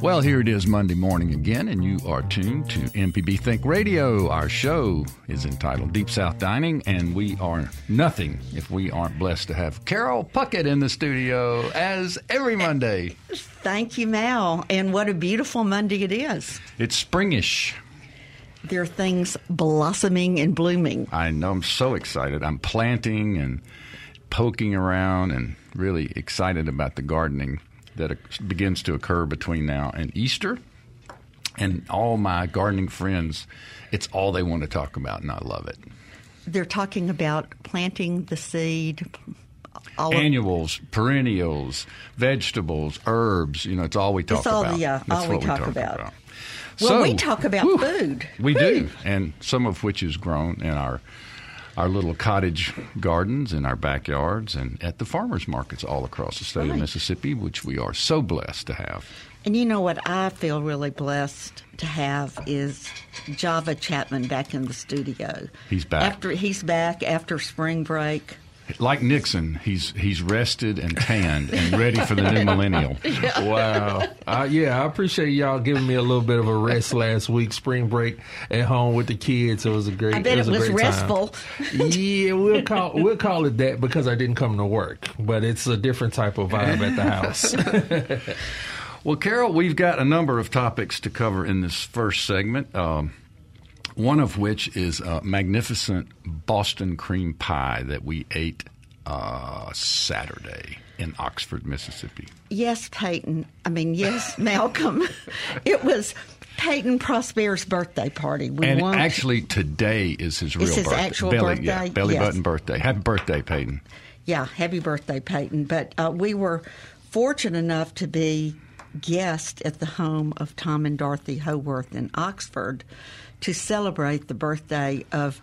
Well, here it is Monday morning again, and you are tuned to MPB Think Radio. Our show is entitled Deep South Dining, and we are nothing if we aren't blessed to have Carol Puckett in the studio as every Monday. Thank you, Mal. And what a beautiful Monday it is. It's springish. There are things blossoming and blooming. I know. I'm so excited. I'm planting and poking around and really excited about the gardening that begins to occur between now and Easter. And all my gardening friends, it's all they want to talk about, and I love it. They're talking about planting the seed. All Annuals, of, perennials, vegetables, herbs. You know, it's all we talk it's all about. Yeah, That's all we, we talk, talk about. about. Well, so, we talk about whew, food. We food. do, and some of which is grown in our our little cottage gardens in our backyards and at the farmers markets all across the state right. of Mississippi, which we are so blessed to have. And you know what I feel really blessed to have is Java Chapman back in the studio. He's back. After he's back after spring break. Like Nixon, he's he's rested and tanned and ready for the new millennial. Yeah. Wow. Uh, yeah, I appreciate y'all giving me a little bit of a rest last week, spring break at home with the kids. It was a great. I bet it was, it was a great restful. Time. yeah, we'll call we'll call it that because I didn't come to work, but it's a different type of vibe at the house. well, Carol, we've got a number of topics to cover in this first segment. Um, one of which is a magnificent Boston cream pie that we ate uh, Saturday in Oxford, Mississippi. Yes, Peyton. I mean, yes, Malcolm. it was Peyton Prospere's birthday party. We and won't- actually, today is his real his birthday. actual belly, birthday? Yeah, belly Yes. button birthday. Happy birthday, Peyton. Yeah, happy birthday, Peyton. But uh, we were fortunate enough to be guests at the home of Tom and Dorothy Howorth in Oxford to celebrate the birthday of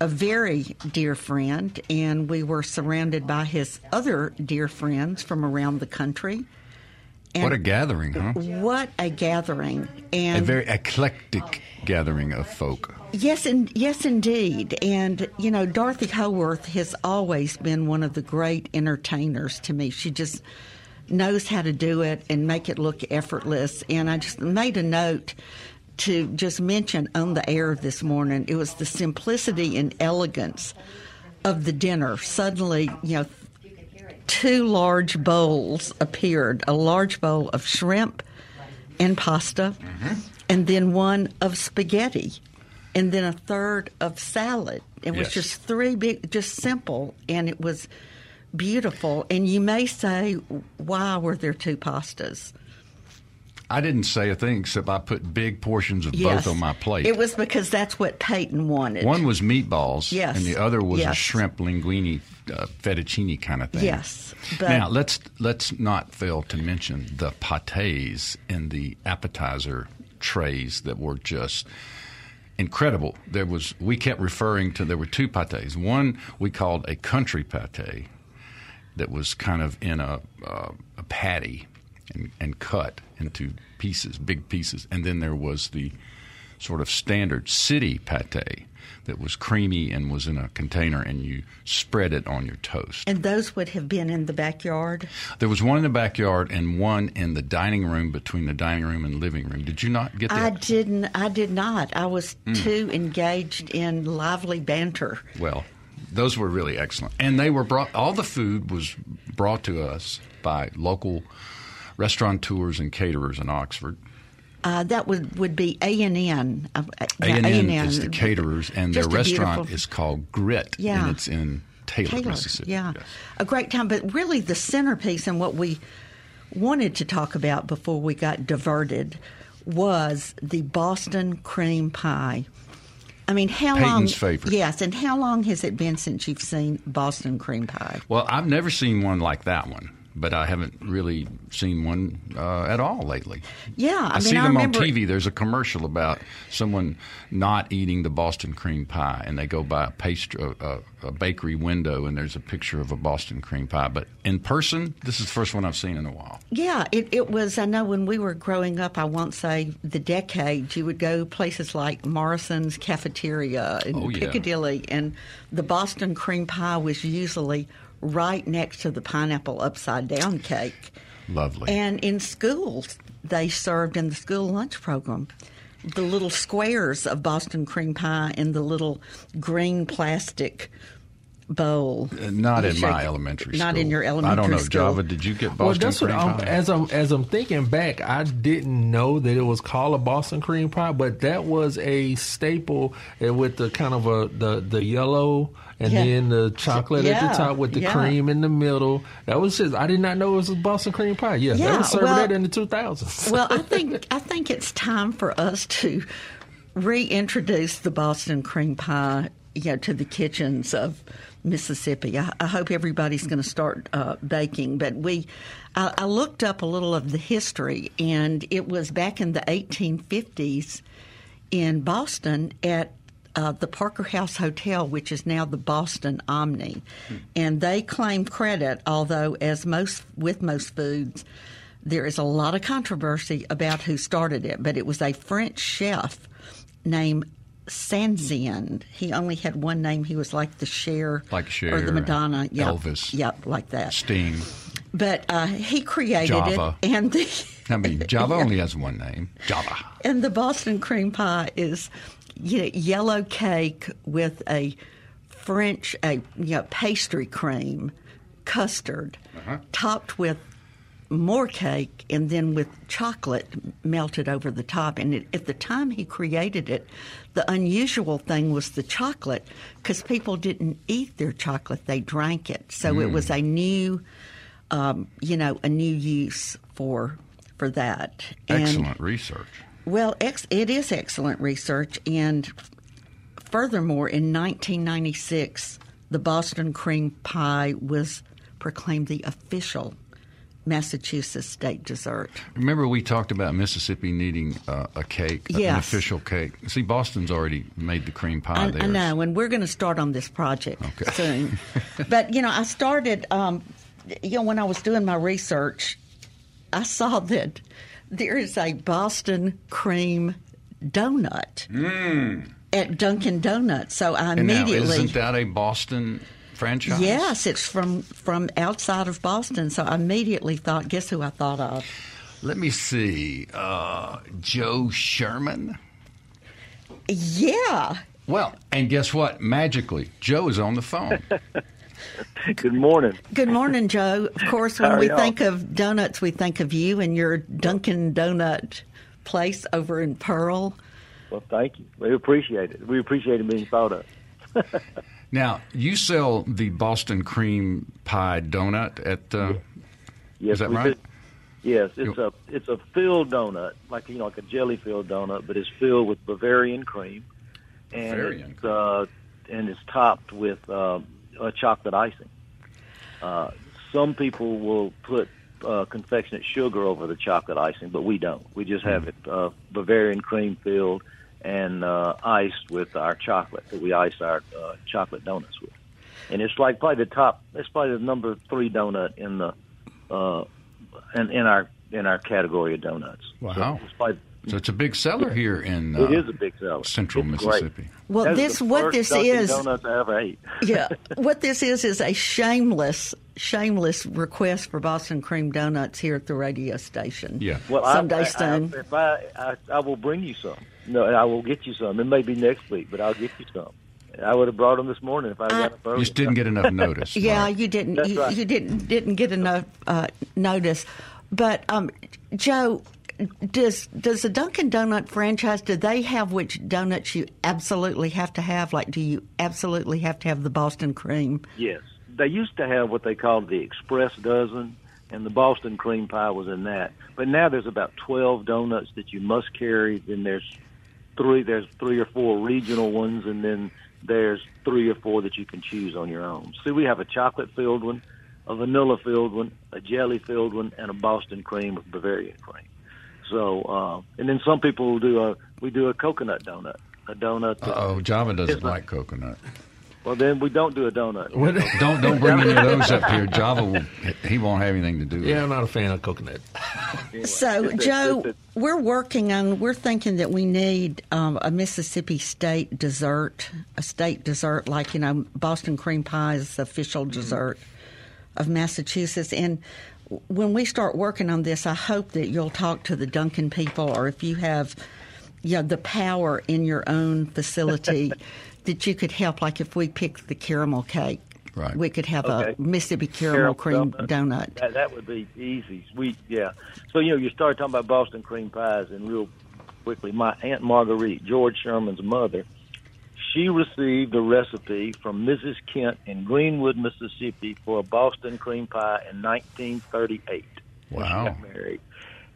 a very dear friend. And we were surrounded by his other dear friends from around the country. And what a gathering, huh? What a gathering. And a very eclectic gathering of folk. Yes, and yes, indeed. And you know, Dorothy Howorth has always been one of the great entertainers to me. She just knows how to do it and make it look effortless. And I just made a note to just mention on the air this morning. It was the simplicity and elegance of the dinner. Suddenly, you know, two large bowls appeared: a large bowl of shrimp and pasta, mm-hmm. and then one of spaghetti, and then a third of salad. It was Yes. just three big, just simple, and it was beautiful. And you may say, why were there two pastas? I didn't say a thing except I put big portions of Yes. both on my plate. It was because that's what Peyton wanted. One was meatballs, Yes. and the other was a shrimp linguine, uh, fettuccine kind of thing. Yes, but- now let's let's not fail to mention the pâtés in the appetizer trays that were just incredible. There was we kept referring to there were two pâtés. One we called a country pâté that was kind of in a uh, a patty and, and cut into pieces, big pieces, and then there was the sort of standard city pate that was creamy and was in a container, and you spread it on your toast. and those would have been in the backyard. There was one in the backyard and one in the dining room between the dining room and living room. Did you not get that? I didn't. I did not. I was Hmm. too engaged in lively banter. Well, those were really excellent, and they were brought. All the food was brought to us by local restaurateurs and caterers in Oxford. Uh, that would, would be A and N. Uh, and N is the caterers, and their Just a restaurant beautiful- is called Grit, Yeah. and it's in Taylor, Taylor, Mississippi. Yeah, Yes. a great time. But really, the centerpiece and what we wanted to talk about before we got diverted was the Boston cream pie. I mean, how long? Favorite. Yes, and how long has it been since you've seen Boston cream pie? Well, I've never seen one like that one, but I haven't really seen one uh, at all lately. Yeah, I, I, mean, see I them on TV. There's a commercial about someone not eating the Boston cream pie, and they go by a pastry, a, a bakery window, and there's a picture of a Boston cream pie. But in person, this is the first one I've seen in a while. Yeah, it, it was. I know when we were growing up, I won't say the decade, you would go places like Morrison's Cafeteria in Oh, yeah. Piccadilly, and the Boston cream pie was usually right next to the pineapple upside down cake. Lovely. And in schools, they served in the school lunch program the little squares of Boston cream pie in the little green plastic bowl. Uh, not in my it. elementary school. Not in your elementary school. I don't know, school. Java. Did you get Boston well, that's what cream I'm, pie? as I'm as I'm thinking back, I didn't know that it was called a Boston cream pie, but that was a staple uh, with the kind of a the the yellow and Yeah. then the chocolate at the top with the yeah. cream in the middle. That was just I did not know it was a Boston cream pie. Yeah, they Yeah, were serving well- that in the 2000s. well, I think I think it's time for us to reintroduce the Boston cream pie, you know, to the kitchens of Mississippi. I, I hope everybody's going to start uh, baking. But we, I, I looked up a little of the history, and it was back in the 1850s in Boston at uh, the Parker House Hotel, which is now the Boston Omni, and they claim credit. Although, as most with most foods, there is a lot of controversy about who started it. But it was a French chef named Sanzian. He only had one name. He was like the Cher, Like Cher, or the Madonna, yep, Elvis. yep, like that. Sting. But uh, he created Java. it, and the I mean, Java only has one name. Java. and the Boston cream pie is you know, yellow cake with a French a you know, pastry cream custard topped with more cake and then with chocolate melted over the top. And it, at the time he created it, the unusual thing was the chocolate because people didn't eat their chocolate; they drank it. So it was a new, um, you know, a new use for for that. And- Excellent research. well, ex- it is excellent research, and furthermore, in 1996, the Boston cream pie was proclaimed the official Massachusetts state dessert. Remember, we talked about Mississippi needing uh, a cake, an official cake. See, Boston's already made the cream pie I, there. I know, and we're going to start on this project Okay. soon. but you know, I started. Um, you know, when I was doing my research, I saw that there is a Boston cream donut at Dunkin' Donuts. So I Mm. And now, immediately. isn't that a Boston franchise? Yes, it's from from outside of Boston. So I immediately thought, guess who I thought of? Let me see. Uh, Joe Sherman. Yeah, Well, and guess what? Magically, Joe is on the phone. Good morning. Good morning, Joe. Of course, when we y'all? think of donuts, we think of you and your Dunkin' Donut place over in Pearl. Well, thank you. We appreciate it. We appreciate it being thought of. now, you sell the Boston cream pie donut at. Uh, Yes, Is that right? do. Yes, it's a it's a filled donut, like you know, like a jelly filled donut, but it's filled with Bavarian cream, and Bavarian it's, uh, and it's topped with uh, a chocolate icing. Uh, some people will put uh, confectionate sugar over the chocolate icing, but we don't. We just have Hmm. it uh, Bavarian cream filled and uh, iced with our chocolate that we ice our uh, chocolate donuts with. And it's like probably the top. It's probably the number three donut in the uh, in, in our in our category of donuts. Wow. So it's probably, so it's a big seller here in uh, it is a big seller. central It's great. Mississippi. Well, That's this the what first this is. Donuts I ever ate. yeah, what this is is a shameless, shameless request for Boston cream donuts here at the radio station. Yeah. Well, someday I, I, soon. I, if I, I, I will bring you some. No, I will get you some. It may be next week, but I'll get you some. I would have brought them this morning if I got up You early. just didn't get enough notice. Yeah, Mark. you didn't. That's You, right. you didn't didn't get enough uh, notice. But um, Joe, does does the Dunkin' Donut franchise? Do they have which donuts you absolutely have to have? Like, do you absolutely have to have the Boston cream? Yes, they used to have what they called the Express Dozen, and the Boston cream pie was in that. But now there's about twelve donuts that you must carry. Then there's three. There's three or four regional ones, and then there's three or four that you can choose on your own. See, we have a chocolate filled one, a vanilla filled one, a jelly filled one, and a Boston cream with Bavarian cream. So, uh, and then some people will do a we do a coconut donut, a donut. Oh, Java doesn't like coconut. Well, then we don't do a donut. Don't don't bring any of those up here. Java will he won't have anything to do with Yeah. I'm not a fan of coconut. So, If it- Joe, if it- we're working on, we're thinking that we need um, a Mississippi state dessert, a state dessert, like, you know, Boston cream pie is the official Mm-hmm. dessert of Massachusetts. And when we start working on this, I hope that you'll talk to the Dunkin' people, or if you have, you know, the power in your own facility, that you could help. Like if we pick the caramel cake, Right. we could have Okay. a Mississippi caramel, cream donut. donut. That, that would be easy, sweet, yeah. So you know, you start talking about Boston cream pies, and real quickly, my aunt Marguerite, George Sherman's mother, she received a recipe from Mrs. Kent in Greenwood, Mississippi, for a Boston cream pie in 1938. when she Wow. got married.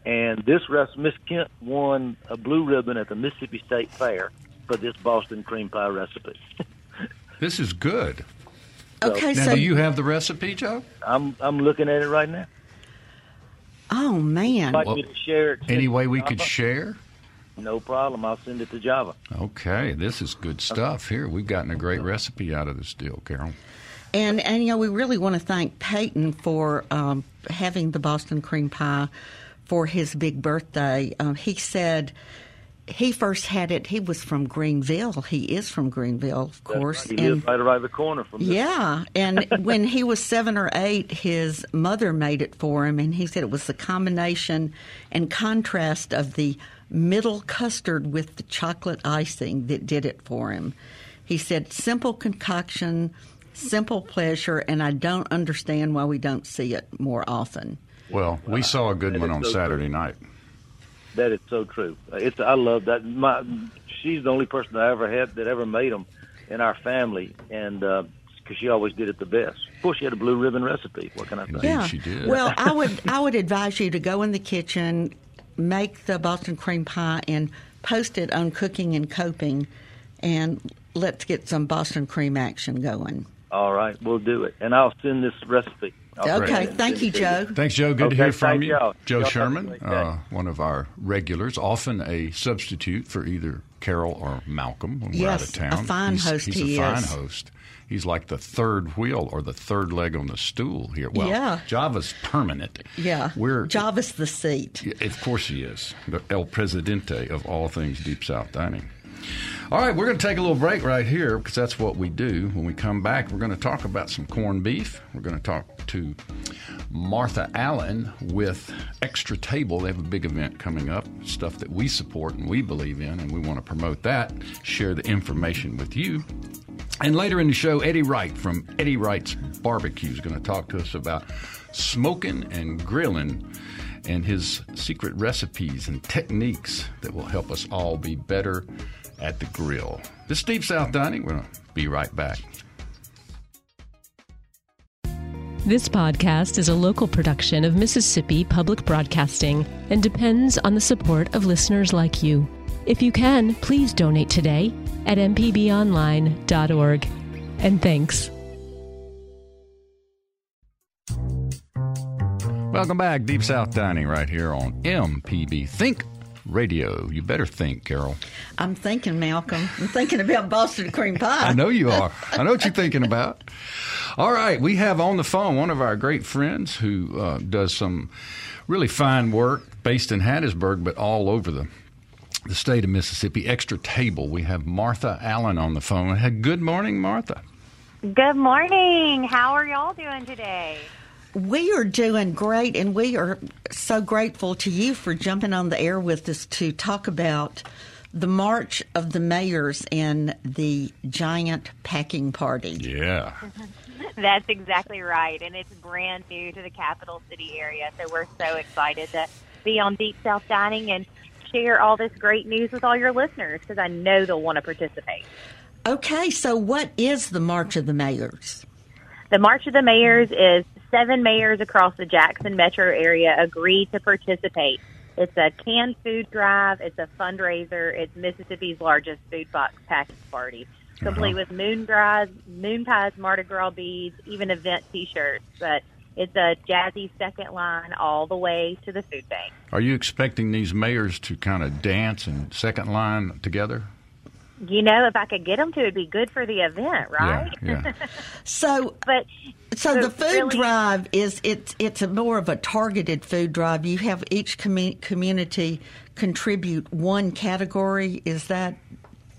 And this recipe, Miss Kent won a blue ribbon at the Mississippi State Fair for this Boston cream pie recipe. This is good. Okay, Now, so do you have the recipe, Joe? I'm I'm looking at it right now. oh man, Like Well, me to share it. send Any way to we could Java? share? No problem. I'll send it to Java. Okay, this is good stuff. Here, we've gotten a great recipe out of this deal, Carol. And and you know we really want to thank Peyton for um, having the Boston cream pie for his big birthday. Um, he said he first had it. He was from Greenville. He is from Greenville, of course. He lives right around the corner from this. yeah, and when he was seven or eight, his mother made it for him, and he said it was the combination and contrast of the middle custard with the chocolate icing that did it for him. He said, simple concoction, simple pleasure, and I don't understand why we don't see it more often. Well, we saw a good that one on so Saturday night. That is so true. It's I love that. My she's the only person I ever had that ever made them in our family, and uh, because she always did it the best. Of course, she had a blue ribbon recipe. What can I say? Yeah, she did. Well, I would I would advise you to go in the kitchen, make the Boston cream pie, and post it on Cooking and Coping, and let's get some Boston cream action going. All right, we'll do it, and I'll send this recipe. I'll Okay, thank you, Joe. Thanks, Joe. Good to hear from you. y'all. Joe Y'all have a Sherman, uh, one of our regulars, often a substitute for either Carol or Malcolm when we're out of town. a fine he's, host He's he a fine is. host. He's like the third wheel or the third leg on the stool here. Well, Yeah. Java's permanent. Yeah, We're Java's the seat. Of course he is. The El Presidente of all things Deep South Dining. All right, we're going to take a little break right here because that's what we do. When we come back, we're going to talk about some corned beef. We're going to talk to Martha Allen with Extra Table. They have a big event coming up, stuff that we support and we believe in, and we want to promote that, share the information with you. And later in the show, Eddie Wright from Eddie Wright's Barbecue is going to talk to us about smoking and grilling and his secret recipes and techniques that will help us all be better at the grill. This is Deep South Dining. We're going to be right back. This podcast is a local production of Mississippi Public Broadcasting and depends on the support of listeners like you. If you can, please donate today at mpbonline.org. And thanks. Welcome back, Deep South Dining, right here on MPB Think Radio. You better think, Carol. I'm thinking, Malcolm. I'm thinking about Boston cream pie. I know you are. I know what you're thinking about. All right, we have on the phone one of our great friends who uh, does some really fine work based in Hattiesburg, but all over the the state of Mississippi. Extra table. We have Martha Allen on the phone. Hey, Good morning, Martha. Good morning. How are y'all doing today? We are doing great, and we are so grateful to you for jumping on the air with us to talk about the March of the Mayors and the giant packing party. Yeah. That's exactly right. And it's brand new to the capital city area. So we're so excited to be on Deep South Dining and share all this great news with all your listeners because I know they'll want to participate. Okay, so what is the March of the Mayors? The March of the Mayors is seven mayors across the Jackson metro area agree to participate. It's a canned food drive. It's a fundraiser. It's Mississippi's largest food box packing party, complete uh-huh. with moon pies, moon pies, Mardi Gras beads, even event T-shirts. But It's a jazzy second line all the way to the food bank. Are you expecting these mayors to kind of dance and second line together? You know, if I could get them to, it'd be good for the event, right? Yeah, yeah. So, but so the food really- drive is it's it's a more of a targeted food drive. You have each commu- community contribute one category. Is that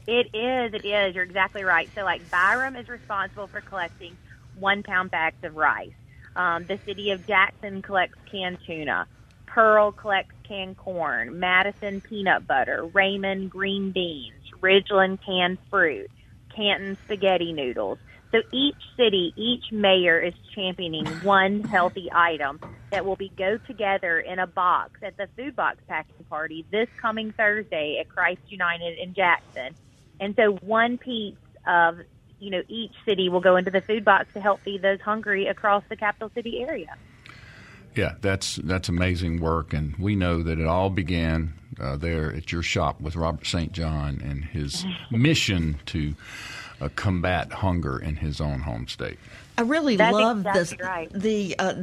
It is. It is. You're exactly right. So, like Byram is responsible for collecting one pound bags of rice. Um, the city of Jackson collects canned tuna. Pearl collects canned corn. Madison peanut butter. Raymond green beans. Ridgeland canned fruit. Canton spaghetti noodles. So each city, each mayor is championing one healthy item that will be go together in a box at the food box packing party this coming Thursday at Christ United in Jackson. And so one piece of, you know, each city will go into the food box to help feed those hungry across the capital city area. Yeah, that's that's amazing work, and we know that it all began uh, there at your shop with Robert St. John and his mission to uh, combat hunger in his own home state. I really That's love exactly this, right. the uh,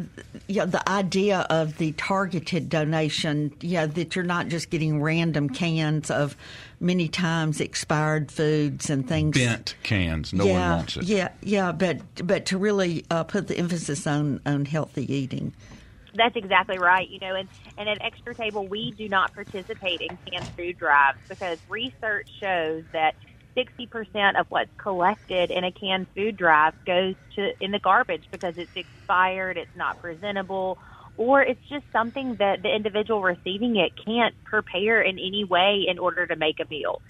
yeah the idea of the targeted donation. Yeah, that you're not just getting random cans of many times expired foods and things. Bent cans, no yeah, one wants it. Yeah, yeah, but but to really uh, put the emphasis on on healthy eating. That's exactly right. You know, and, and at Extra Table, we do not participate in canned food drives because research shows that 60% of what's collected in a canned food drive goes to in the garbage because it's expired, it's not presentable, or it's just something that the individual receiving it can't prepare in any way in order to make a meal.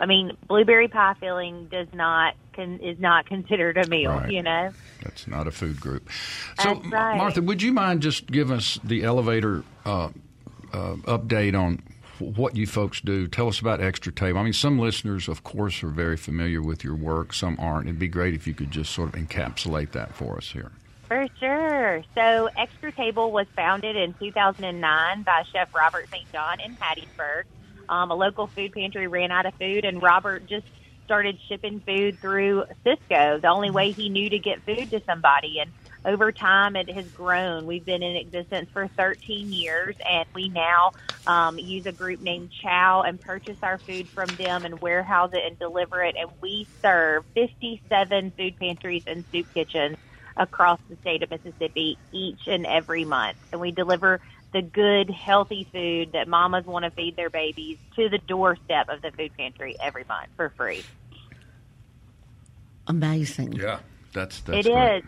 I mean, blueberry pie filling does not can, is not considered a meal, Right. you know. That's not a food group. So, right. Martha, would you mind just giving us the elevator uh, uh, update on what you folks do? Tell us about Extra Table. I mean, some listeners, of course, are very familiar with your work. Some aren't. It'd be great if you could just sort of encapsulate that for us here. For sure. So, Extra Table was founded in 2009 by Chef Robert St. John in Hattiesburg. Um, a local food pantry ran out of food, and Robert just started shipping food through Sysco, the only way he knew to get food to somebody. And over time, it has grown. We've been in existence for 13 years, and we now um, use a group named Chow and purchase our food from them and warehouse it and deliver it. And we serve 57 food pantries and soup kitchens across the state of Mississippi each and every month. And we deliver the good, healthy food that mamas want to feed their babies to the doorstep of the food pantry every month for free. Amazing. Yeah, that's that's It great. is.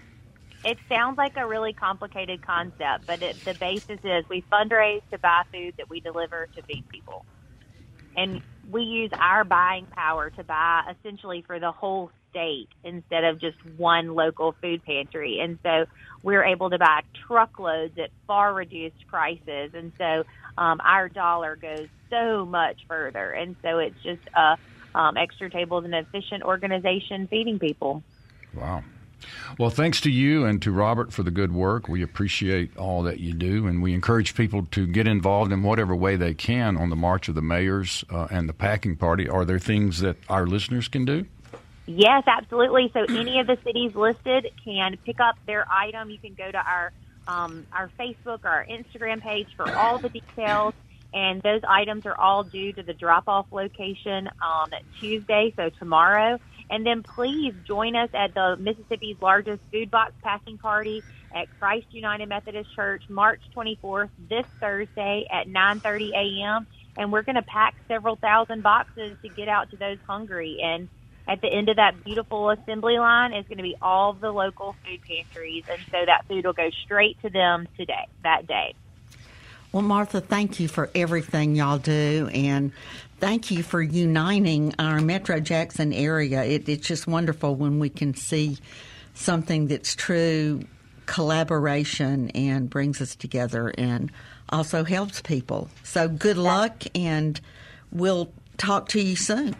It sounds like a really complicated concept, but it, the basis is we fundraise to buy food that we deliver to feed people. And we use our buying power to buy essentially for the whole state instead of just one local food pantry. And so we're able to buy truckloads at far reduced prices. And so um, our dollar goes so much further. And so it's just a um, extra table is an efficient organization feeding people. Wow. Well, thanks to you and to Robert for the good work. We appreciate all that you do, and we encourage people to get involved in whatever way they can on the March of the Mayors uh, and the packing party. Are there things that our listeners can do? Yes, absolutely. So any of the cities listed can pick up their item. You can go to our um, our Facebook or our Instagram page for all the details. And those items are all due to the drop off location on Tuesday, so tomorrow. And then please join us at the Mississippi's largest food box packing party at Christ United Methodist Church, March 24th, this Thursday at 9:30 a.m. And we're going to pack several thousand boxes to get out to those hungry. And at the end of that beautiful assembly line is going to be all the local food pantries, and so that food will go straight to them today, that day. Well, Martha, thank you for everything y'all do, and thank you for uniting our Metro Jackson area. It, it's just wonderful when we can see something that's true collaboration and brings us together and also helps people. So good luck, and we'll talk to you soon.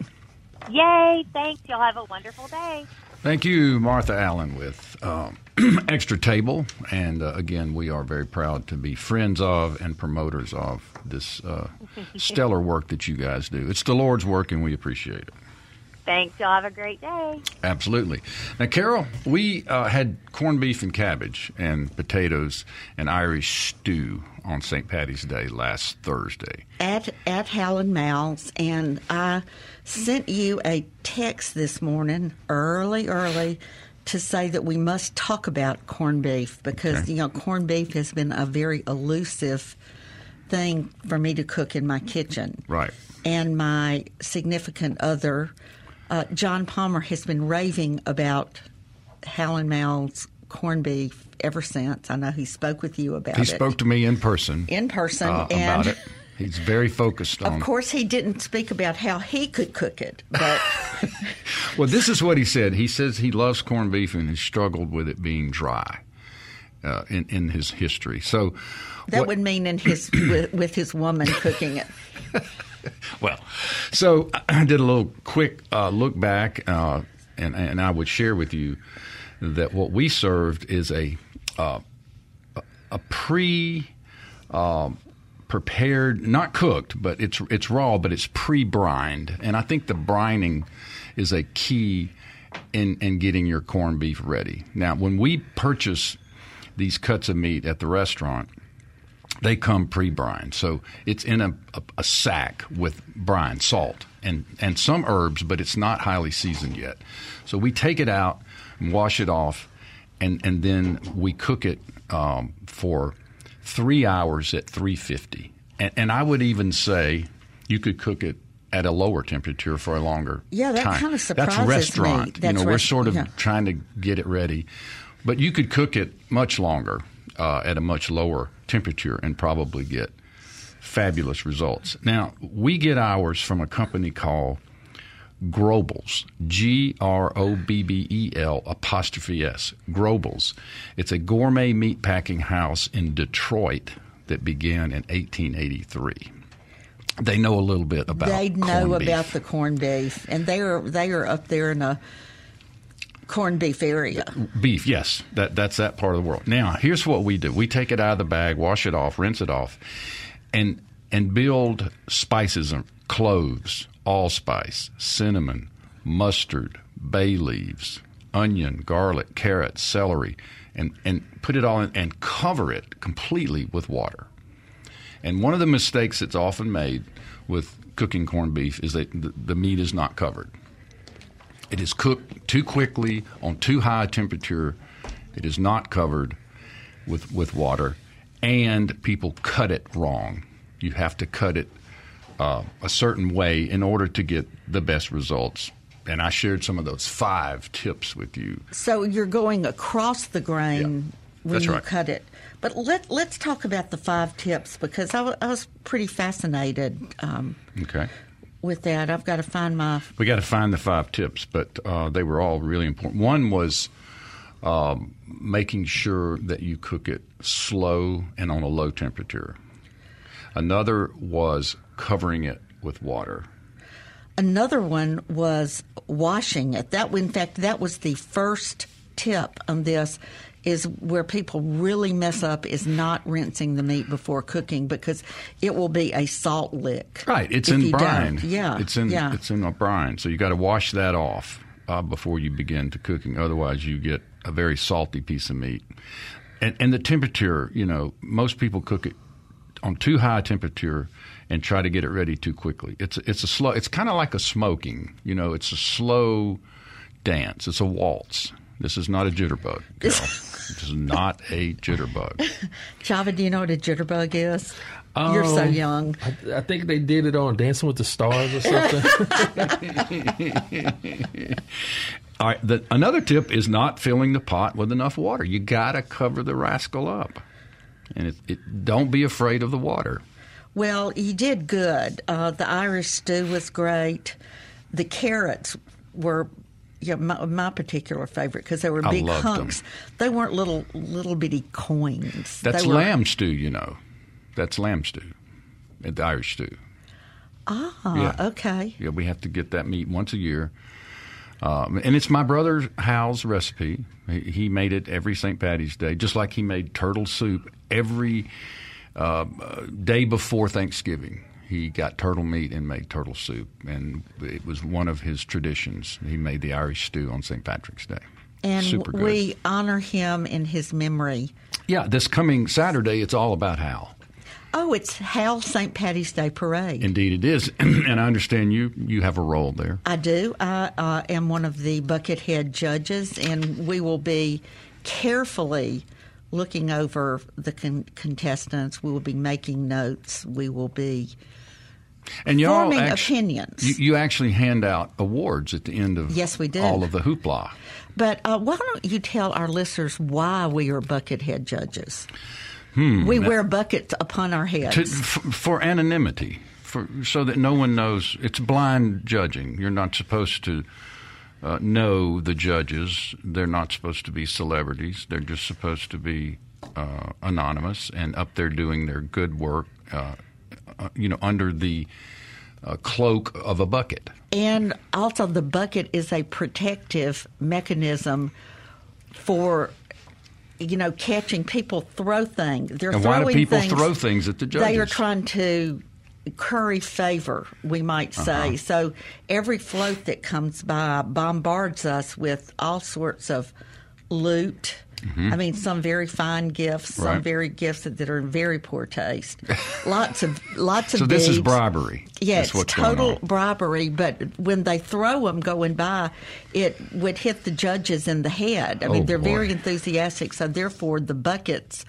Yay! Thanks. Y'all have a wonderful day. Thank you, Martha Allen, with um, Extra Table. And uh, again, we are very proud to be friends of and promoters of this uh, stellar work that you guys do. It's the Lord's work, and we appreciate it. Thanks. Y'all have a great day. Absolutely. Now, Carol, we uh, had corned beef and cabbage and potatoes and Irish stew on St. Patty's Day last Thursday. At at Hal and Mal's, and I sent you a text this morning, early, early, to say that we must talk about corned beef because Okay. you know corned beef has been a very elusive thing for me to cook in my kitchen. Right. And my significant other, uh, John Palmer, has been raving about Hal and Mal's corned beef ever since. I know he spoke with you about He it He spoke to me in person in person, uh, and about it. He's very focused on of course, he didn't speak about how he could cook it, but Well, this is what he said. He says he loves corned beef and has struggled with it being dry uh, in, in his history. So, that what- would mean in his with, with his woman cooking it. Well, so I did a little quick uh, look back, uh, and and I would share with you that what we served is a uh, a pre um, prepared, not cooked, but it's it's raw, but it's pre-brined, and I think the brining is a key in in getting your corned beef ready. Now, when we purchase these cuts of meat at the restaurant they come pre-brined. So it's in a, a, a sack with brine, salt, and, and some herbs, but it's not highly seasoned yet. So we take it out and wash it off, and, and then we cook it um, for three hours at 350. And, and I would even say you could cook it at a lower temperature for a longer Yeah, that time. kinda surprises That's me. restaurant. you That's know, we're sort of yeah. trying to get it ready. But you could cook it much longer uh, at a much lower temperature and probably get fabulous results. Now, we get ours from a company called Grobbel's, G R O B B E L apostrophe S, Grobbel's. It's a gourmet meat packing house in Detroit that began in 1883. They know a little bit about they know corned beef. about the corned beef, and they are they are up there in a corned beef area. Beef, yes, that that's that part of the world. Now, here's what we do: we take it out of the bag, wash it off, rinse it off, and and build spices and cloves, allspice, cinnamon, mustard, bay leaves, onion, garlic, carrot, celery, and and put it all in and cover it completely with water. And one of the mistakes that's often made with cooking corned beef is that the, the meat is not covered. It is cooked too quickly on too high a temperature. It is not covered with with water, and people cut it wrong. You have to cut it uh, a certain way in order to get the best results. And I shared some of those five tips with you. So you're going across the grain Yeah, when you right. cut it. But let let's talk about the five tips because I was pretty fascinated um, Okay. With that. I've got to find my We got to find the five tips, but uh, they were all really important. One was um, making sure that you cook it slow and on a low temperature. Another was covering it with water. Another one was washing it. That, in fact, that was the first tip on this. Is where people really mess up is not rinsing the meat before cooking because it will be a salt lick. Right, it's in brine. don't. Yeah, it's in yeah. it's in a brine. So you got to wash that off uh, before you begin to cooking. Otherwise, you get a very salty piece of meat. And, and the temperature, you know, most people cook it on too high a temperature and try to get it ready too quickly. It's it's a slow. It's kind of like a smoking. You know, it's a slow dance. It's a waltz. This is not a jitterbug. Carol. this is not a jitterbug. Java, do you know what a jitterbug is? You're so Um, young. I, I think they did it on Dancing with the Stars or something. All right. The, another tip is not filling the pot with enough water. You got to cover the rascal up, and it, it, don't be afraid of the water. Well, you did good. Uh, the Irish stew was great. The carrots were yeah, my, my particular favorite because they were big loved them. hunks. They weren't little little bitty coins. That's were, lamb stew, you know. That's lamb stew, the Irish stew. Ah, Yeah. okay. Yeah, we have to get that meat once a year. Um, and it's my brother Hal's recipe. He, he made it every St. Patty's Day, just like he made turtle soup every uh, uh, day before Thanksgiving. He got turtle meat and made turtle soup, and it was one of his traditions. He made the Irish stew on St. Patrick's Day. And Super good. we honor him in his memory. Yeah, this coming Saturday, it's all about Hal. Oh, it's Hal St. Patty's Day Parade. Indeed, it is, and I understand you you have a role there. I do. I uh, am one of the Buckethead judges, and we will be carefully looking over the con- contestants. We will be making notes. We will be And you forming actu- opinions. You, you actually hand out awards at the end of Yes, we did. all of the hoopla. But uh, why don't you tell our listeners why we are Buckethead judges? we wear buckets upon our heads. to, f- for anonymity, for so that no one knows. It's blind judging. You're not supposed to uh, know the judges. They're not supposed to be celebrities. They're just supposed to be uh, anonymous and up there doing their good work. Uh, uh, you know, under the uh, cloak of a bucket. And also, the bucket is a protective mechanism for, you know, catching people throw things. They're And why do throwing people things, throw things at the judges? They are trying to curry favor, we might say. Uh-huh. So every float that comes by bombards us with all sorts of loot. I mean, some very fine gifts, some Mm-hmm. Very gifts that, that are in very poor taste. lots of lots of. So this is beads. bribery. Yeah, total bribery. But when they throw them going by, it would hit the judges in the head. I mean, Oh, they're very enthusiastic, so therefore the buckets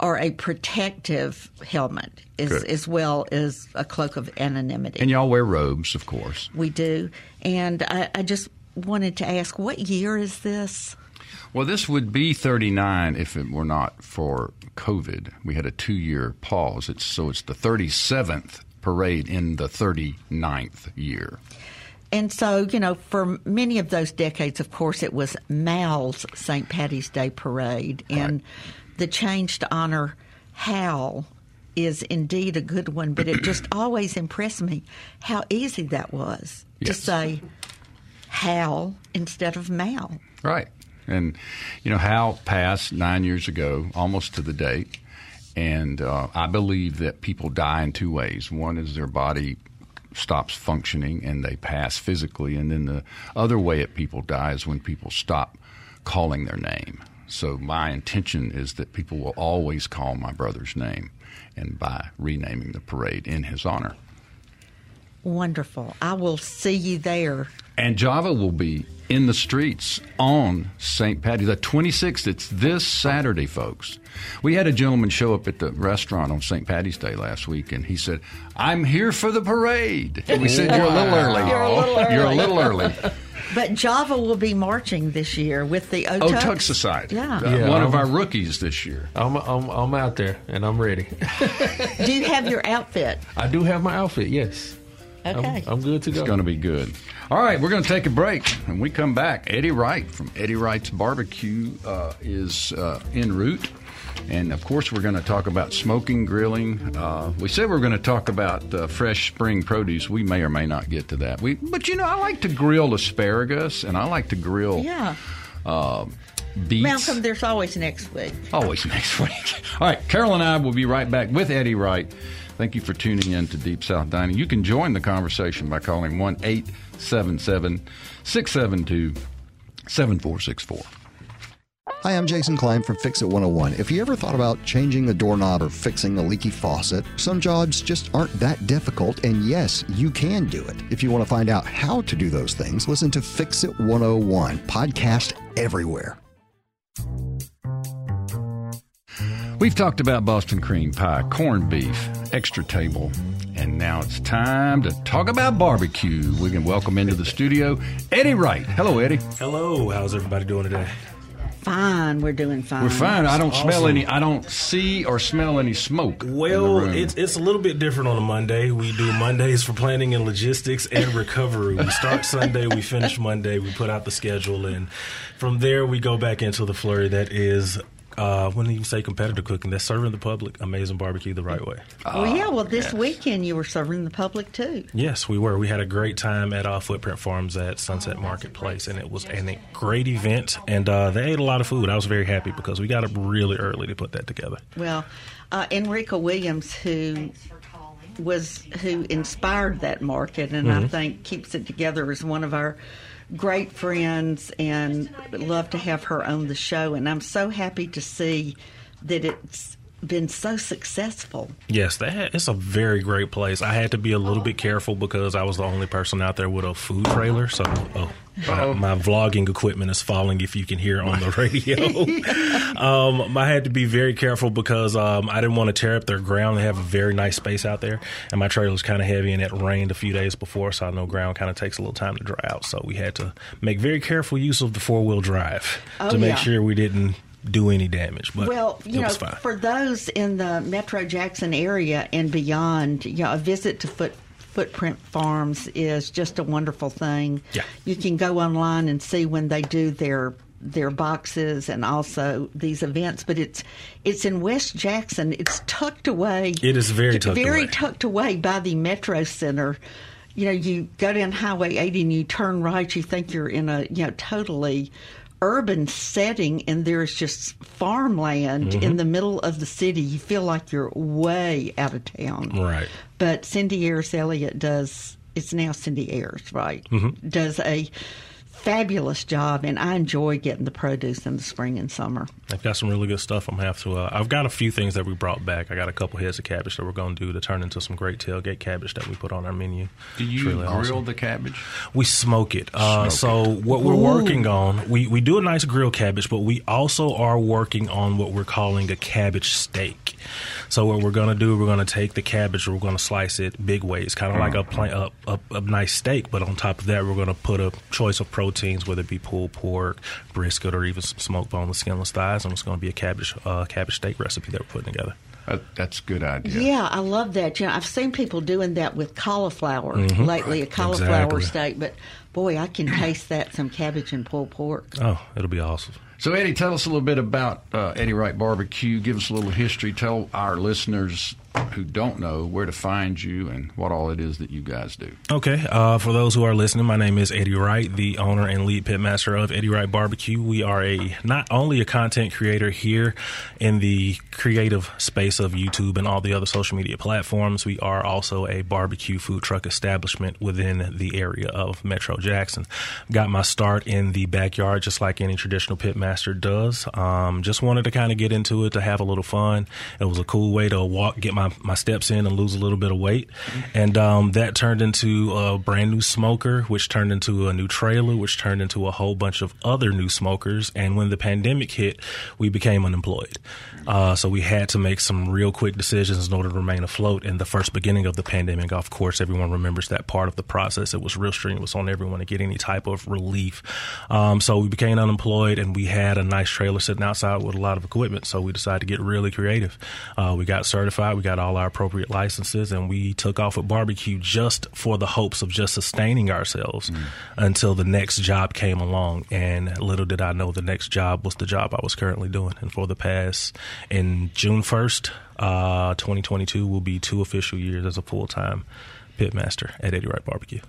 are a protective helmet as, as well as a cloak of anonymity. And y'all wear robes, of course. we do. And I, I just wanted to ask, what year is this? Well, this would be 39 if it were not for COVID. We had a two year pause. It's, so it's the 37th parade in the 39th year. And so, you know, for many of those decades, of course, it was Mal's St. Patty's Day Parade. And the change to honor Hal is indeed a good one, but it just always impressed me how easy that was to say Hal instead of Mal. Right. And, you know, Hal passed nine years ago, almost to the date. And uh, I believe that people die in two ways. One is their body stops functioning and they pass physically. And then the other way that people die is when people stop calling their name. So my intention is that people will always call my brother's name and by renaming the parade in his honor. Wonderful. I will see you there. And Java will be in the streets on St. Patty's, the 26th. It's this Saturday, folks. We had a gentleman show up at the restaurant on St. Patty's Day last week, and he said, I'm here for the parade. And we said, You're a little early. You're a little early. You're a little early. But Java will be marching this year with the Oh, Otux. Tug Society. Yeah. Uh, Yeah, one of I'm- our rookies this year. I'm, I'm I'm out there and I'm ready. Do you have your outfit? I do have my outfit. Yes. Okay. I'm, I'm good to go. It's going to be good. All right, we're going to take a break. When we come back, Eddie Wright from Eddie Wright's Barbecue uh, is uh, en route. And of course, we're going to talk about smoking, grilling. Uh, we said we are going to talk about uh, fresh spring produce. We may or may not get to that. We, but you know, I like to grill asparagus, and I like to grill yeah. uh, beets. Malcolm, there's always next week. Always next week. All right, Carol and I will be right back with Eddie Wright. Thank you for tuning in to Deep South Dining. You can join the conversation by calling 1 877 672 7464. Hi, I'm Jason Klein from Fix It 101. If you ever thought about changing a doorknob or fixing a leaky faucet, some jobs just aren't that difficult, and yes, you can do it. If you want to find out how to do those things, listen to Fix It 101, podcast everywhere. We've talked about Boston cream pie, corned beef, extra table, and now it's time to talk about barbecue. We can welcome into the studio Eddie Wright. Hello, Eddie. Hello, how's everybody doing today? Fine, we're doing fine. We're fine. I don't smell any. I don't see or smell any smoke. in the Well, room. it's it's a little bit different on a Monday. We do Mondays for planning and logistics and recovery. We start Sunday, we finish Monday, we put out the schedule, and from there we go back into the flurry that is. Uh, when you say competitive cooking, that's serving the public amazing barbecue the right way. Well, yeah. Well, this weekend you were serving the public too. Yes, we were. We had a great time at uh, Footprint Farms at Sunset Marketplace, and it was an, a great event. And uh, they ate a lot of food. I was very happy because we got up really early to put that together. Well, uh, Enrika Williams, who was who inspired that market, and I think keeps it together is one of our great friends, and love to have her on the show. And I'm so happy to see that it's been so successful. Yes, that it's a very great place. I had to be a little bit careful because I was the only person out there with a food trailer. So, oh, my, my vlogging equipment is falling. If you can hear on the radio, um, I had to be very careful because um, I didn't want to tear up their ground. They have a very nice space out there, and my trailer was kind of heavy, and it rained a few days before, so I know ground kind of takes a little time to dry out. So we had to make very careful use of the four wheel drive Oh, to make yeah. sure we didn't do any damage. But Well, you know, for those in the Metro Jackson area and beyond, you know, a visit to Foot Footprint Farms is just a wonderful thing. Yeah. You can go online and see when they do their their boxes and also these events, but it's it's in West Jackson. It's tucked away. It is very tucked very away. tucked away by the Metro Center. You know, you go down Highway 80 and you turn right. You think you're in a you know totally urban setting, and there's just farmland Mm-hmm. in the middle of the city. You feel like you're way out of town. Right. But Cindy Ayers Elliott does. It's now Cindy Ayers, right? Mm-hmm. Does a fabulous job, and I enjoy getting the produce in the spring and summer. I've got some really good stuff. I'm have to. Uh, I've got a few things that we brought back. I got a couple heads of cabbage that we're going to do to turn into some great tailgate cabbage that we put on our menu. Do you really grill awesome. the cabbage? We smoke it. Uh, so what we're working on, we, we do a nice grilled cabbage, but we also are working on what we're calling a cabbage steak. So what we're going to do, we're going to take the cabbage, we're going to slice it big ways, kind of like a, pla- a, a a nice steak. But on top of that, we're going to put a choice of proteins, whether it be pulled pork, brisket, or even some smoked boneless, skinless thighs, and it's going to be a cabbage uh, cabbage steak recipe that we're putting together. Uh, that's a good idea. Yeah. I love that. You know, I've seen people doing that with cauliflower lately, a cauliflower Mm-hmm. Exactly. steak, but boy, I can taste that some cabbage and pulled pork. Oh, it'll be awesome. So, Eddie, tell us a little bit about uh, Eddie Wright Barbecue. Give us a little history. Tell our listeners who don't know where to find you and what all it is that you guys do. Okay. Uh, for those who are listening, my name is Eddie Wright, the owner and lead pitmaster of Eddie Wright Barbecue. We are a not only a content creator here in the creative space of YouTube and all the other social media platforms, we are also a barbecue food truck establishment within the area of Metro Jackson. Got my start in the backyard, just like any traditional pitmaster does. Um, just wanted to kind of get into it to have a little fun. It was a cool way to walk, get my, my steps in and lose a little bit of weight. And um, that turned into a brand new smoker, which turned into a new trailer, which turned into a whole bunch of other new smokers. And when the pandemic hit, we became unemployed. Uh, so we had to make some real quick decisions in order to remain afloat. In the first beginning of the pandemic, of course, everyone remembers that part of the process. It was real strenuous on everyone to get any type of relief. Um, so we became unemployed, and we had a nice trailer sitting outside with a lot of equipment. So we decided to get really creative. Uh, we got certified, we got all our appropriate licenses, and we took off with barbecue just for the hopes of just sustaining ourselves until the next job came along. And little did I know the next job was the job I was currently doing. And for the past, in June 1st, uh, 2022, will be two official years as a full time pitmaster at Eddie Wright Barbecue.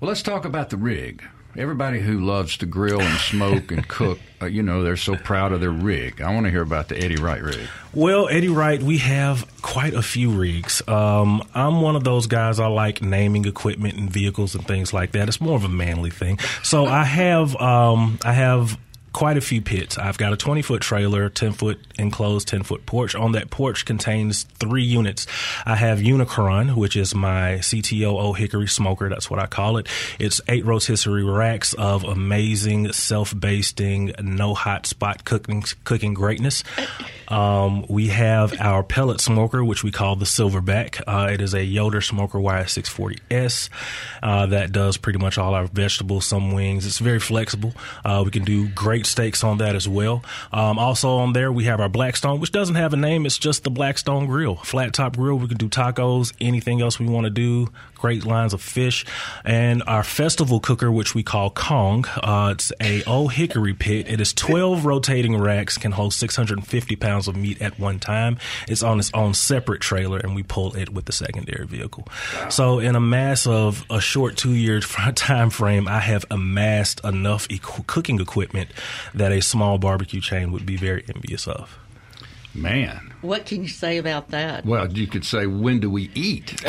Well, let's talk about the rig. Everybody who loves to grill and smoke and cook, uh, you know, they're so proud of their rig. I want to hear about the Eddie Wright rig. Well, Eddie Wright, we have quite a few rigs. Um, I'm one of those guys. I like naming equipment and vehicles and things like that. It's more of a manly thing. So I have, um, I have quite a few pits. I've got a 20 foot trailer, 10 foot enclosed, 10 foot porch. On that porch contains three units. I have Unicron, which is my CTO Hickory smoker. That's what I call it. It's eight rotisserie racks of amazing self basting, no hot spot cooking, cooking greatness. Um, we have our pellet smoker, which we call the Silverback. Uh, it is a Yoder Smoker YS640S uh, that does pretty much all our vegetables, some wings. It's very flexible. Uh, we can do great steaks on that as well. Um, also on there, we have our Blackstone, which doesn't have a name. It's just the Blackstone Grill, flat top grill. We can do tacos, anything else we want to do. Great lines of fish, and our festival cooker, which we call Kong. Uh, it's a old hickory pit. It is 12 rotating racks, can hold 650 pounds of meat at one time. It's on its own separate trailer, and we pull it with the secondary vehicle. So, in a mass of a short two year time frame, I have amassed enough equ- cooking equipment that a small barbecue chain would be very envious of. Man. What can you say about that? Well, you could say, when do we eat?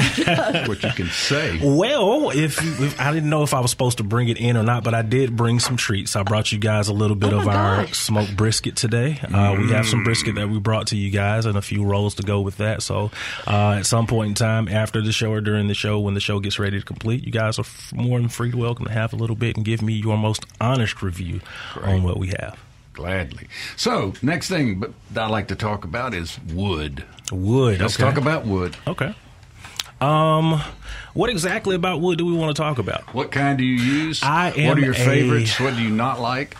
what you can say. Well, if, if I didn't know if I was supposed to bring it in or not, but I did bring some treats. I brought you guys a little bit Oh of my our gosh. smoked brisket today. Uh, we have some brisket that we brought to you guys and a few rolls to go with that. So, uh, at some point in time after the show or during the show, when the show gets ready to complete, you guys are f- more than free to welcome to have a little bit and give me your most honest review on what we have. Gladly. So, next thing I like to talk about is wood. Wood. Let's okay. talk about wood. Okay. Um, what exactly about wood do we want to talk about? What kind do you use? I am What are your a- favorites? What do you not like?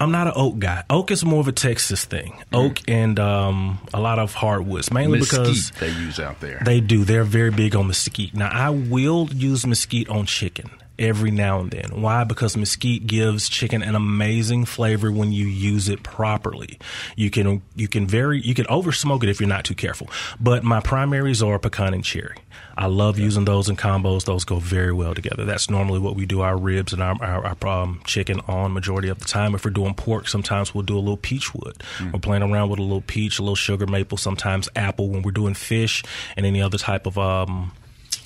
I'm not an oak guy. Oak is more of a Texas thing. Oak and um, a lot of hardwoods, mainly Mesquite because they use out there. they do. They're very big on mesquite. Now, I will use mesquite on chicken every now and then. Why? Because mesquite gives chicken an amazing flavor when you use it properly. You can you can very you can over smoke it if you're not too careful. But my primaries are pecan and cherry. I love using those in combos. Those go very well together. That's normally what we do our ribs and our, our, our um, chicken on majority of the time. If we're doing pork, sometimes we'll do a little peach wood. We're playing around with a little peach, a little sugar maple, sometimes apple. When we're doing fish and any other type of um,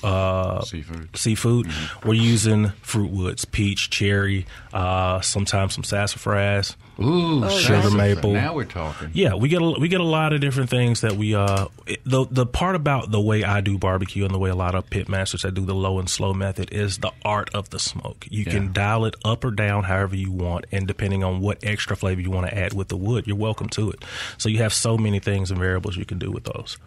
uh, Seafood. seafood, we're using fruit woods, peach, cherry, uh, sometimes some sassafras. Ooh, sugar sassafras. maple. Now we're talking. Yeah, we get a, we get a lot of different things that we uh it- the the part about the way I do barbecue and the way a lot of pit masters that do the low and slow method is the art of the smoke. You Yeah. can dial it up or down however you want, and depending on what extra flavor you want to add with the wood, you're welcome to it. So you have so many things and variables you can do with those.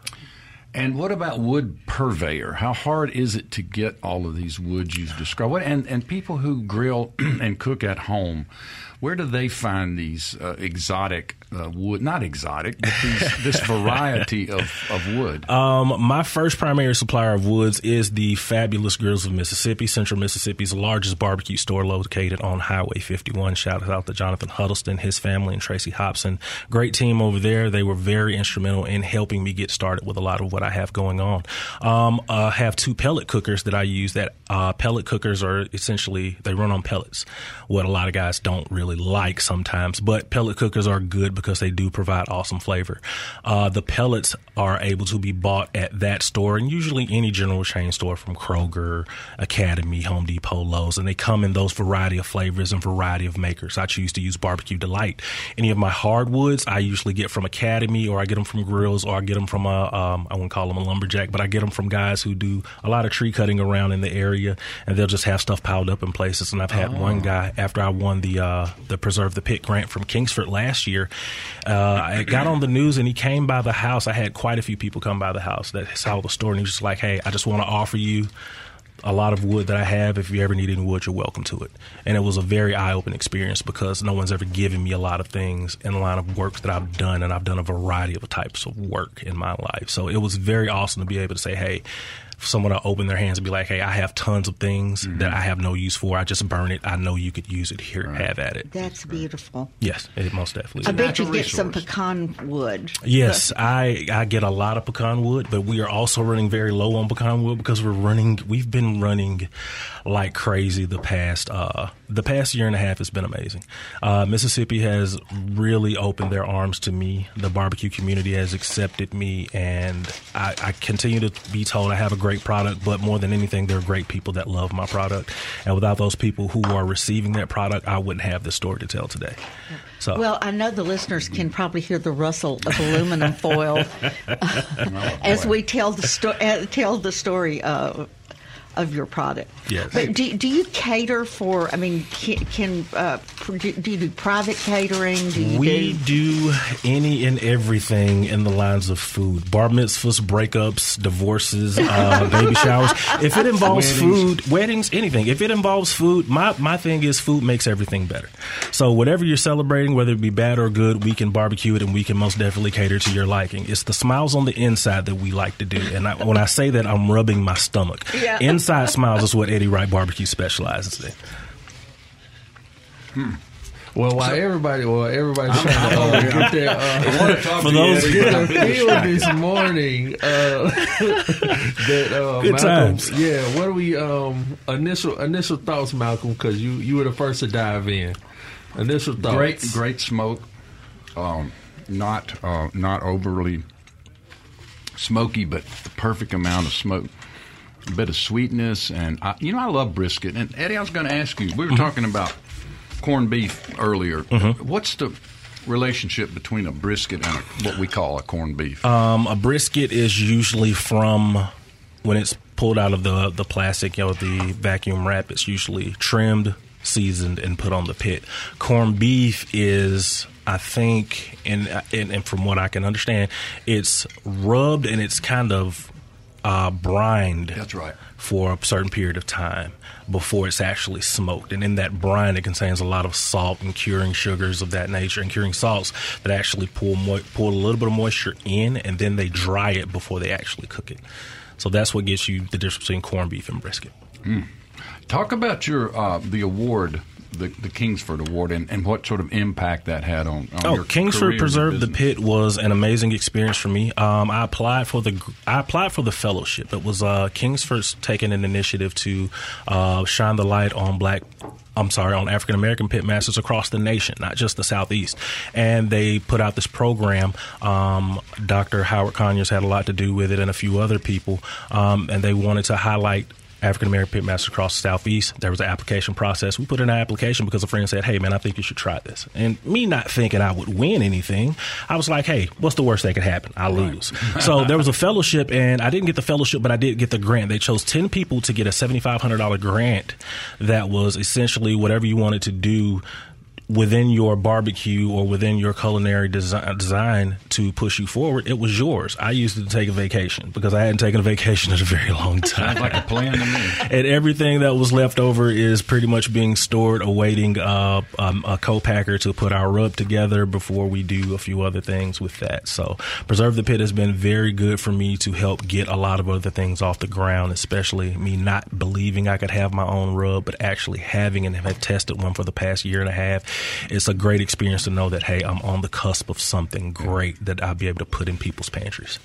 And what about wood purveyor? How hard is it to get all of these woods you've described? And and people who grill and cook at home, where do they find these uh, exotic uh, wood? Not exotic, but these, this variety of, of wood. Um, my first primary supplier of woods is the Fabulous Grills of Mississippi, Central Mississippi's largest barbecue store located on Highway 51. Shout out to Jonathan Huddleston, his family, and Tracy Hobson. Great team over there. They were very instrumental in helping me get started with a lot of what I have going on. Um, I have two pellet cookers that I use. That uh, pellet cookers are essentially they run on pellets. What a lot of guys don't really like sometimes, but pellet cookers are good because they do provide awesome flavor. Uh, the pellets are able to be bought at that store and usually any general chain store from Kroger, Academy, Home Depot, Lowe's, and they come in those variety of flavors and variety of makers. I choose to use Barbecue Delight. Any of my hardwoods, I usually get from Academy or I get them from Grills or I get them from a, um, I wouldn't call them a lumberjack, but I get them from guys who do a lot of tree cutting around in the area and they'll just have stuff piled up in places. And I've had one guy after I won the, uh, the Preserve the Pit grant from Kingsford last year, uh, I got on the news and he came by the house. I had quite a few people come by the house that saw the store and he was just like, Hey, I just want to offer you a lot of wood that I have. If you ever need any wood, you're welcome to it. And it was a very eye opening experience because no one's ever given me a lot of things in the line of work that I've done. And I've done a variety of types of work in my life. So it was very awesome to be able to say, Hey, someone to open their hands and be like, Hey, I have tons of things that I have no use for. I just burn it. I know you could use it here. Have at it. That's beautiful. Yes, it most definitely I bet you natural get some pecan wood. Yes, I I get a lot of pecan wood, but we are also running very low on pecan wood because we're running. We've been running like crazy the past uh, the past year and a half has been amazing. Uh, Mississippi has really opened their arms to me. The barbecue community has accepted me, and I, I continue to be told I have a great product. But more than anything, there are great people that love my product, and without those people who are receiving that product, I wouldn't have the story to tell today. So Well, I know the listeners can probably hear the rustle of aluminum foil as we tell the sto- uh, tell the story uh, of your product. Yes. But do, do you cater for? I mean, can, can uh, do you do private catering? Do you We do? do any and everything in the lines of food: bar mitzvahs, breakups, divorces, uh, baby showers. If it involves food, weddings, anything. If it involves food, my my thing is food makes everything better. So whatever you're celebrating, whether it be bad or good, we can barbecue it, and we can most definitely cater to your liking. It's the smiles on the inside that we like to do, and I, when I say that, I'm rubbing my stomach. Yeah. Inside smiles is what Eddie Wright Barbecue specializes in. Well, while everybody, well, everybody's trying to uh, get their uh, For those get a feel this morning. Uh, that uh, Good Malcolm, times. Yeah. What are we? Um, initial initial thoughts, Malcolm, because you you were the first to dive in. Initial thoughts. Great, great smoke. Um, not uh, not overly smoky, but the perfect amount of smoke. A bit of sweetness, and I, you know I love brisket. And Eddie, I was going to ask you. We were talking about corned beef earlier. What's the relationship between a brisket and a, what we call a corned beef? Um, a brisket is usually from when it's pulled out of the the plastic, you know, the vacuum wrap. It's usually trimmed, seasoned, and put on the pit. Corned beef is, I think, and and, and from what I can understand, it's rubbed and it's kind of uh, brined. That's right. For a certain period of time before it's actually smoked, and in that brine, it contains a lot of salt and curing sugars of that nature, and curing salts that actually pull mo- pull a little bit of moisture in, and then they dry it before they actually cook it. So that's what gets you the difference between corned beef and brisket. Talk about your uh, the award, the the Kingsford Award, and, and what sort of impact that had on. on Oh, your Kingsford Preserve the. Pit was an amazing experience for me. Um, I applied for the I applied for the fellowship. It was uh, Kingsford's taking an initiative to uh, shine the light on black. I'm sorry, on African American pit masters across the nation, not just the southeast. And they put out this program. Um, Dr. Howard Conyers had a lot to do with it, and a few other people. Um, and they wanted to highlight African American pit masters across the southeast. There was an application process. We put in an application because a friend said, "Hey, man, I think you should try this." And me not thinking I would win anything, I was like, "Hey, what's the worst that could happen? I lose." so there was a fellowship, and I didn't get the fellowship, but I did get the grant. They chose ten people to get a seventy five hundred dollar grant that was essentially whatever you wanted to do within your barbecue or within your culinary desi- design to push you forward, it was yours. I used it to take a vacation because I hadn't taken a vacation in a very long time. Sounds like a plan to me. and everything that was left over is pretty much being stored, awaiting uh, um, a co-packer to put our rub together before we do a few other things with that. So, Preserve the Pit has been very good for me to help get a lot of other things off the ground, especially me not believing I could have my own rub, but actually having and have tested one for the past year and a half. It's a great experience to know that hey, I'm on the cusp of something great that I'll be able to put in people's pantries.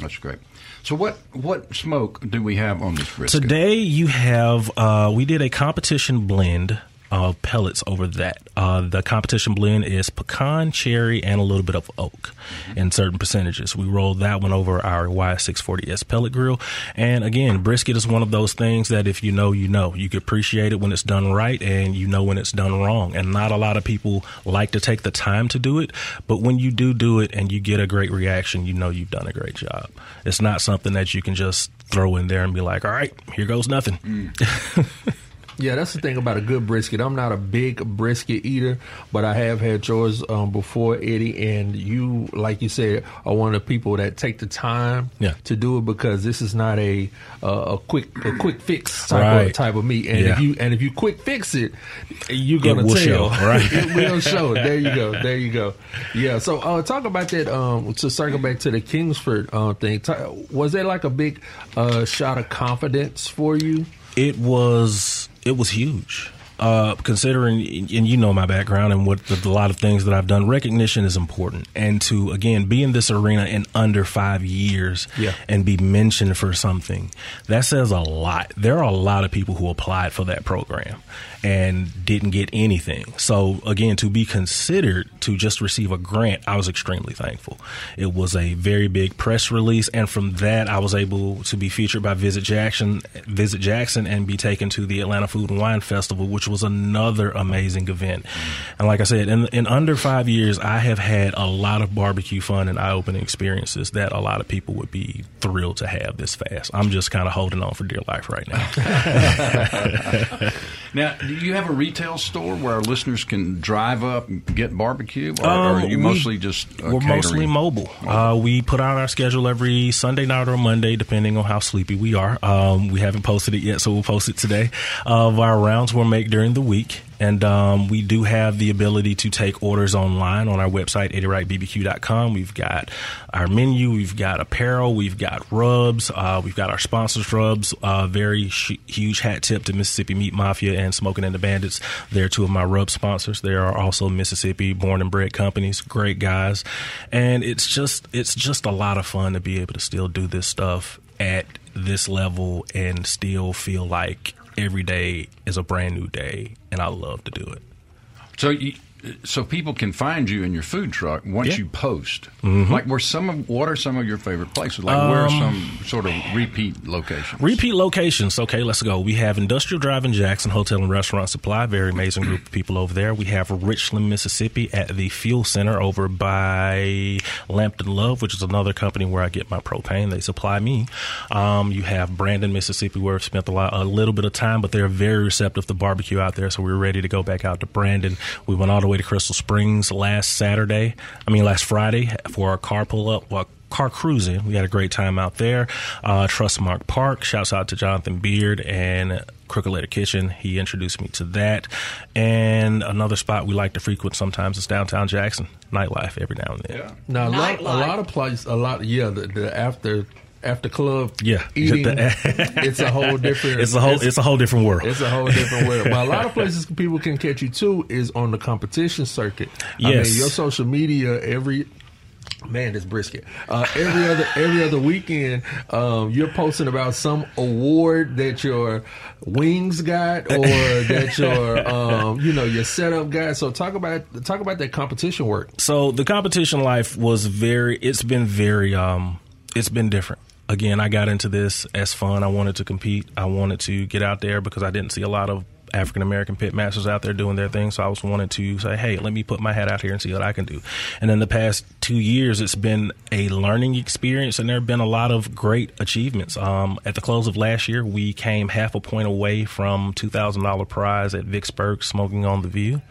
That's great. So what what smoke do we have on this brisket? Today you have uh, we did a competition blend of pellets over that. Uh, the competition blend is pecan, cherry, and a little bit of oak mm-hmm. in certain percentages. We rolled that one over our Y640S pellet grill. And again, brisket is one of those things that if you know, you know. You can appreciate it when it's done right and you know when it's done wrong. And not a lot of people like to take the time to do it. But when you do do it and you get a great reaction, you know you've done a great job. It's not something that you can just throw in there and be like, all right, here goes nothing. Mm. Yeah, that's the thing about a good brisket. I'm not a big brisket eater, but I have had yours um, before, Eddie. And you, like you said, are one of the people that take the time Yeah. to do it because this is not a uh, a quick a quick fix type Right. of type of meat. And Yeah. if you and if you quick fix it, you're gonna will tell. show, right. it will show. There you go. There you go. Yeah. So uh, talk about that. Um, to circle back to the Kingsford uh, thing, was there like a big uh, shot of confidence for you? it was it was huge. Uh, considering, and you know my background and what the, a lot of things that I've done, recognition is important. And to again be in this arena in under five years Yeah. and be mentioned for something that says a lot. There are a lot of people who applied for that program and didn't get anything. So again, to be considered to just receive a grant, I was extremely thankful. It was a very big press release, and from that, I was able to be featured by Visit Jackson, Visit Jackson, and be taken to the Atlanta Food and Wine Festival, which was another amazing event. And like I said, in, in under five years, I have had a lot of barbecue fun and eye-opening experiences that a lot of people would be thrilled to have this fast. I'm just kind of holding on for dear life right now. Now, do you have a retail store where our listeners can drive up and get barbecue, or, or Um, are you we- mostly just uh, we're catering? mostly mobile. Uh, we put out our schedule every Sunday night or Monday, depending on how sleepy we are. Um, we haven't posted it yet, so we'll post it today. Of our rounds we'll make during the week. And um, we do have the ability to take orders online on our website, eddiewrightbbq.com. We've got our menu, we've got apparel, we've got rubs, uh, we've got our sponsors rubs. Uh, very sh- huge hat tip to Mississippi Meat Mafia and Smoking and the Bandits. They're two of my rub sponsors. There are also Mississippi born and bred companies, great guys, and it's just it's just a lot of fun to be able to still do this stuff at this level and still feel like every day is a brand new day, and I love to do it. So so people can find you in your food truck once Yeah. you post. Mhm. Like, where some of what are some of your favorite places? Like, where are Um, some sort of repeat locations? Repeat locations. Okay, let's go. We have Industrial Drive in Jackson Hotel and Restaurant Supply. Very amazing group of people over there. We have Richland, Mississippi at the Fuel Center over by Lampton Love, which is another company where I get my propane. They supply me. Um, you have Brandon, Mississippi, where I've spent a, lot, a little bit of time, but they're very receptive to barbecue out there. So we are ready to go back out to Brandon. We went all the way to Crystal Springs last Saturday. I mean, last Friday for our car pull up. Well, car cruising. We had a great time out there. Uh, Trustmark Park. Shouts out to Jonathan Beard and Crooked Letter Kitchen. He introduced me to that. And another spot we like to frequent sometimes is downtown Jackson. Nightlife every now and then. Yeah. Now a lot, a lot of places, a lot, yeah, the, the after after club, Yeah. eating, it's a whole different. It's a whole. It's, a whole different world. It's a whole different world. But a lot of places people can catch you too is on the competition circuit. I Yes. mean, your social media every. Man, this brisket. Uh, every other every other weekend, um, you're posting about some award that your wings got, or that your um, you know your setup got. So talk about talk about that competition work. So the competition life was very. It's been very. Um, it's been different. Again, I got into this as fun. I wanted to compete. I wanted to get out there because I didn't see a lot of African American pit masters out there doing their thing. So I was wanted to say, hey, let me put my hat out here and see what I can do. And in the past two years, it's been a learning experience, and there have been a lot of great achievements. Um, at the close of last year, we came half a point away from two thousand dollar prize at Vicksburg, smoking on the View.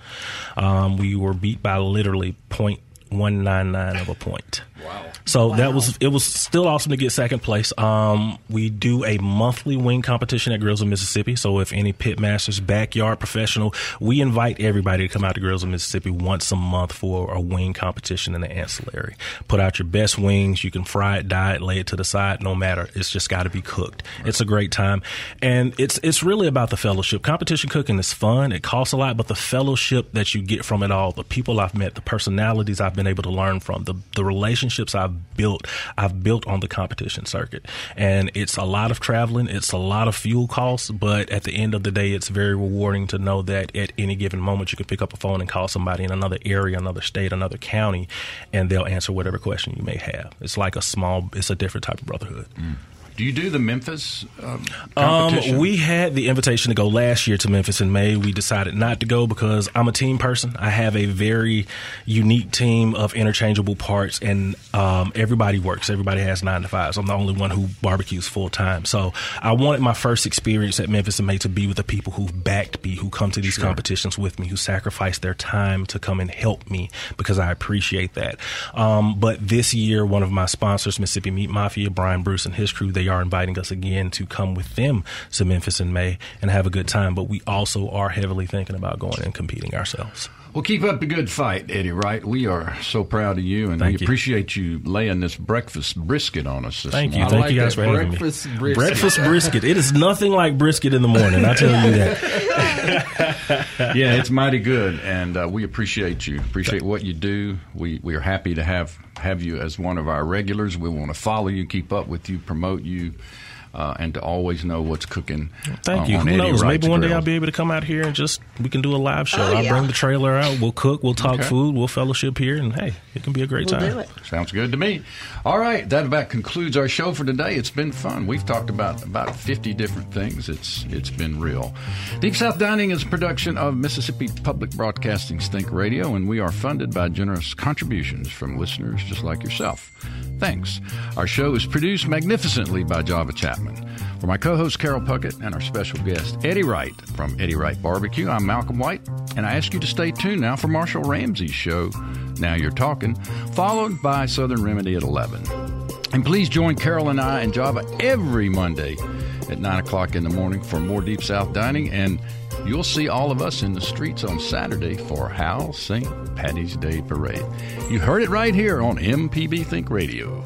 Um, we were beat by literally point one nine nine of a point. Wow. So that was it was still awesome to get second place. Um, we do a monthly wing competition at Grills of Mississippi. So if any pit masters, backyard professional, we invite everybody to come out to Grills of Mississippi once a month for a wing competition in the ancillary. Put out your best wings. You can fry it, dye it, lay it to the side. No matter. It's just got to be cooked. It's a great time, and it's it's really about the fellowship. Competition cooking is fun. It costs a lot, but the fellowship that you get from it all, the people I've met, the personalities I've been able to learn from, the the relationships I've built, I've built on the competition circuit. And it's a lot of traveling, it's a lot of fuel costs, but at the end of the day, it's very rewarding to know that at any given moment you can pick up a phone and call somebody in another area, another state, another county, and they'll answer whatever question you may have. It's like a small, it's a different type of brotherhood. Mm. Do you do the Memphis um, competition? Um, we had the invitation to go last year to Memphis in May. We decided not to go because I'm a team person. I have a very unique team of interchangeable parts, and um, everybody works. Everybody has nine to fives. I'm the only one who barbecues full time. So I wanted my first experience at Memphis in May to be with the people who've backed me, who come to these Sure. competitions with me, who sacrifice their time to come and help me because I appreciate that. Um, but this year, one of my sponsors, Mississippi Meat Mafia, Brian Bruce and his crew, they are inviting us again to come with them to Memphis in May and have a good time. But we also are heavily thinking about going and competing ourselves. Well, keep up the good fight, Eddie Wright. We are so proud of you, and Thank we you. appreciate you laying this breakfast brisket on us this Thank you. morning. Thank you guys for having breakfast me. brisket. Breakfast brisket. It is nothing like brisket in the morning. I tell you that. yeah, it's mighty good, and uh, we appreciate you. Appreciate what you do. We we are happy to have have you as one of our regulars. We want to follow you, keep up with you, promote you. Uh, and to always know what's cooking. Thank uh, you. on Who Eddie knows? Wright's Maybe one day I'll be able to come out here and just we can do a live show. Oh, I'll yeah. bring the trailer out. We'll cook. We'll talk Okay. food. We'll fellowship here, and hey, it can be a great We'll time. do it. Sounds good to me. All right, that about concludes our show for today. It's been fun. We've talked about about 50 different things. It's it's been real. Deep South Dining is a production of Mississippi Public Broadcasting Think Radio, and we are funded by generous contributions from listeners just like yourself. Thanks. Our show is produced magnificently by Java Chapman. For my co-host Carol Puckett and our special guest Eddie Wright from Eddie Wright Barbecue, I'm Malcolm White, and I ask you to stay tuned now for Marshall Ramsey's show. Now you're talking, followed by Southern Remedy at 11. And please join Carol and I and Java every Monday at 9 o'clock in the morning for more Deep South Dining. And you'll see all of us in the streets on Saturday for Mal's St. Paddy's Day Parade. You heard it right here on MPB Think Radio.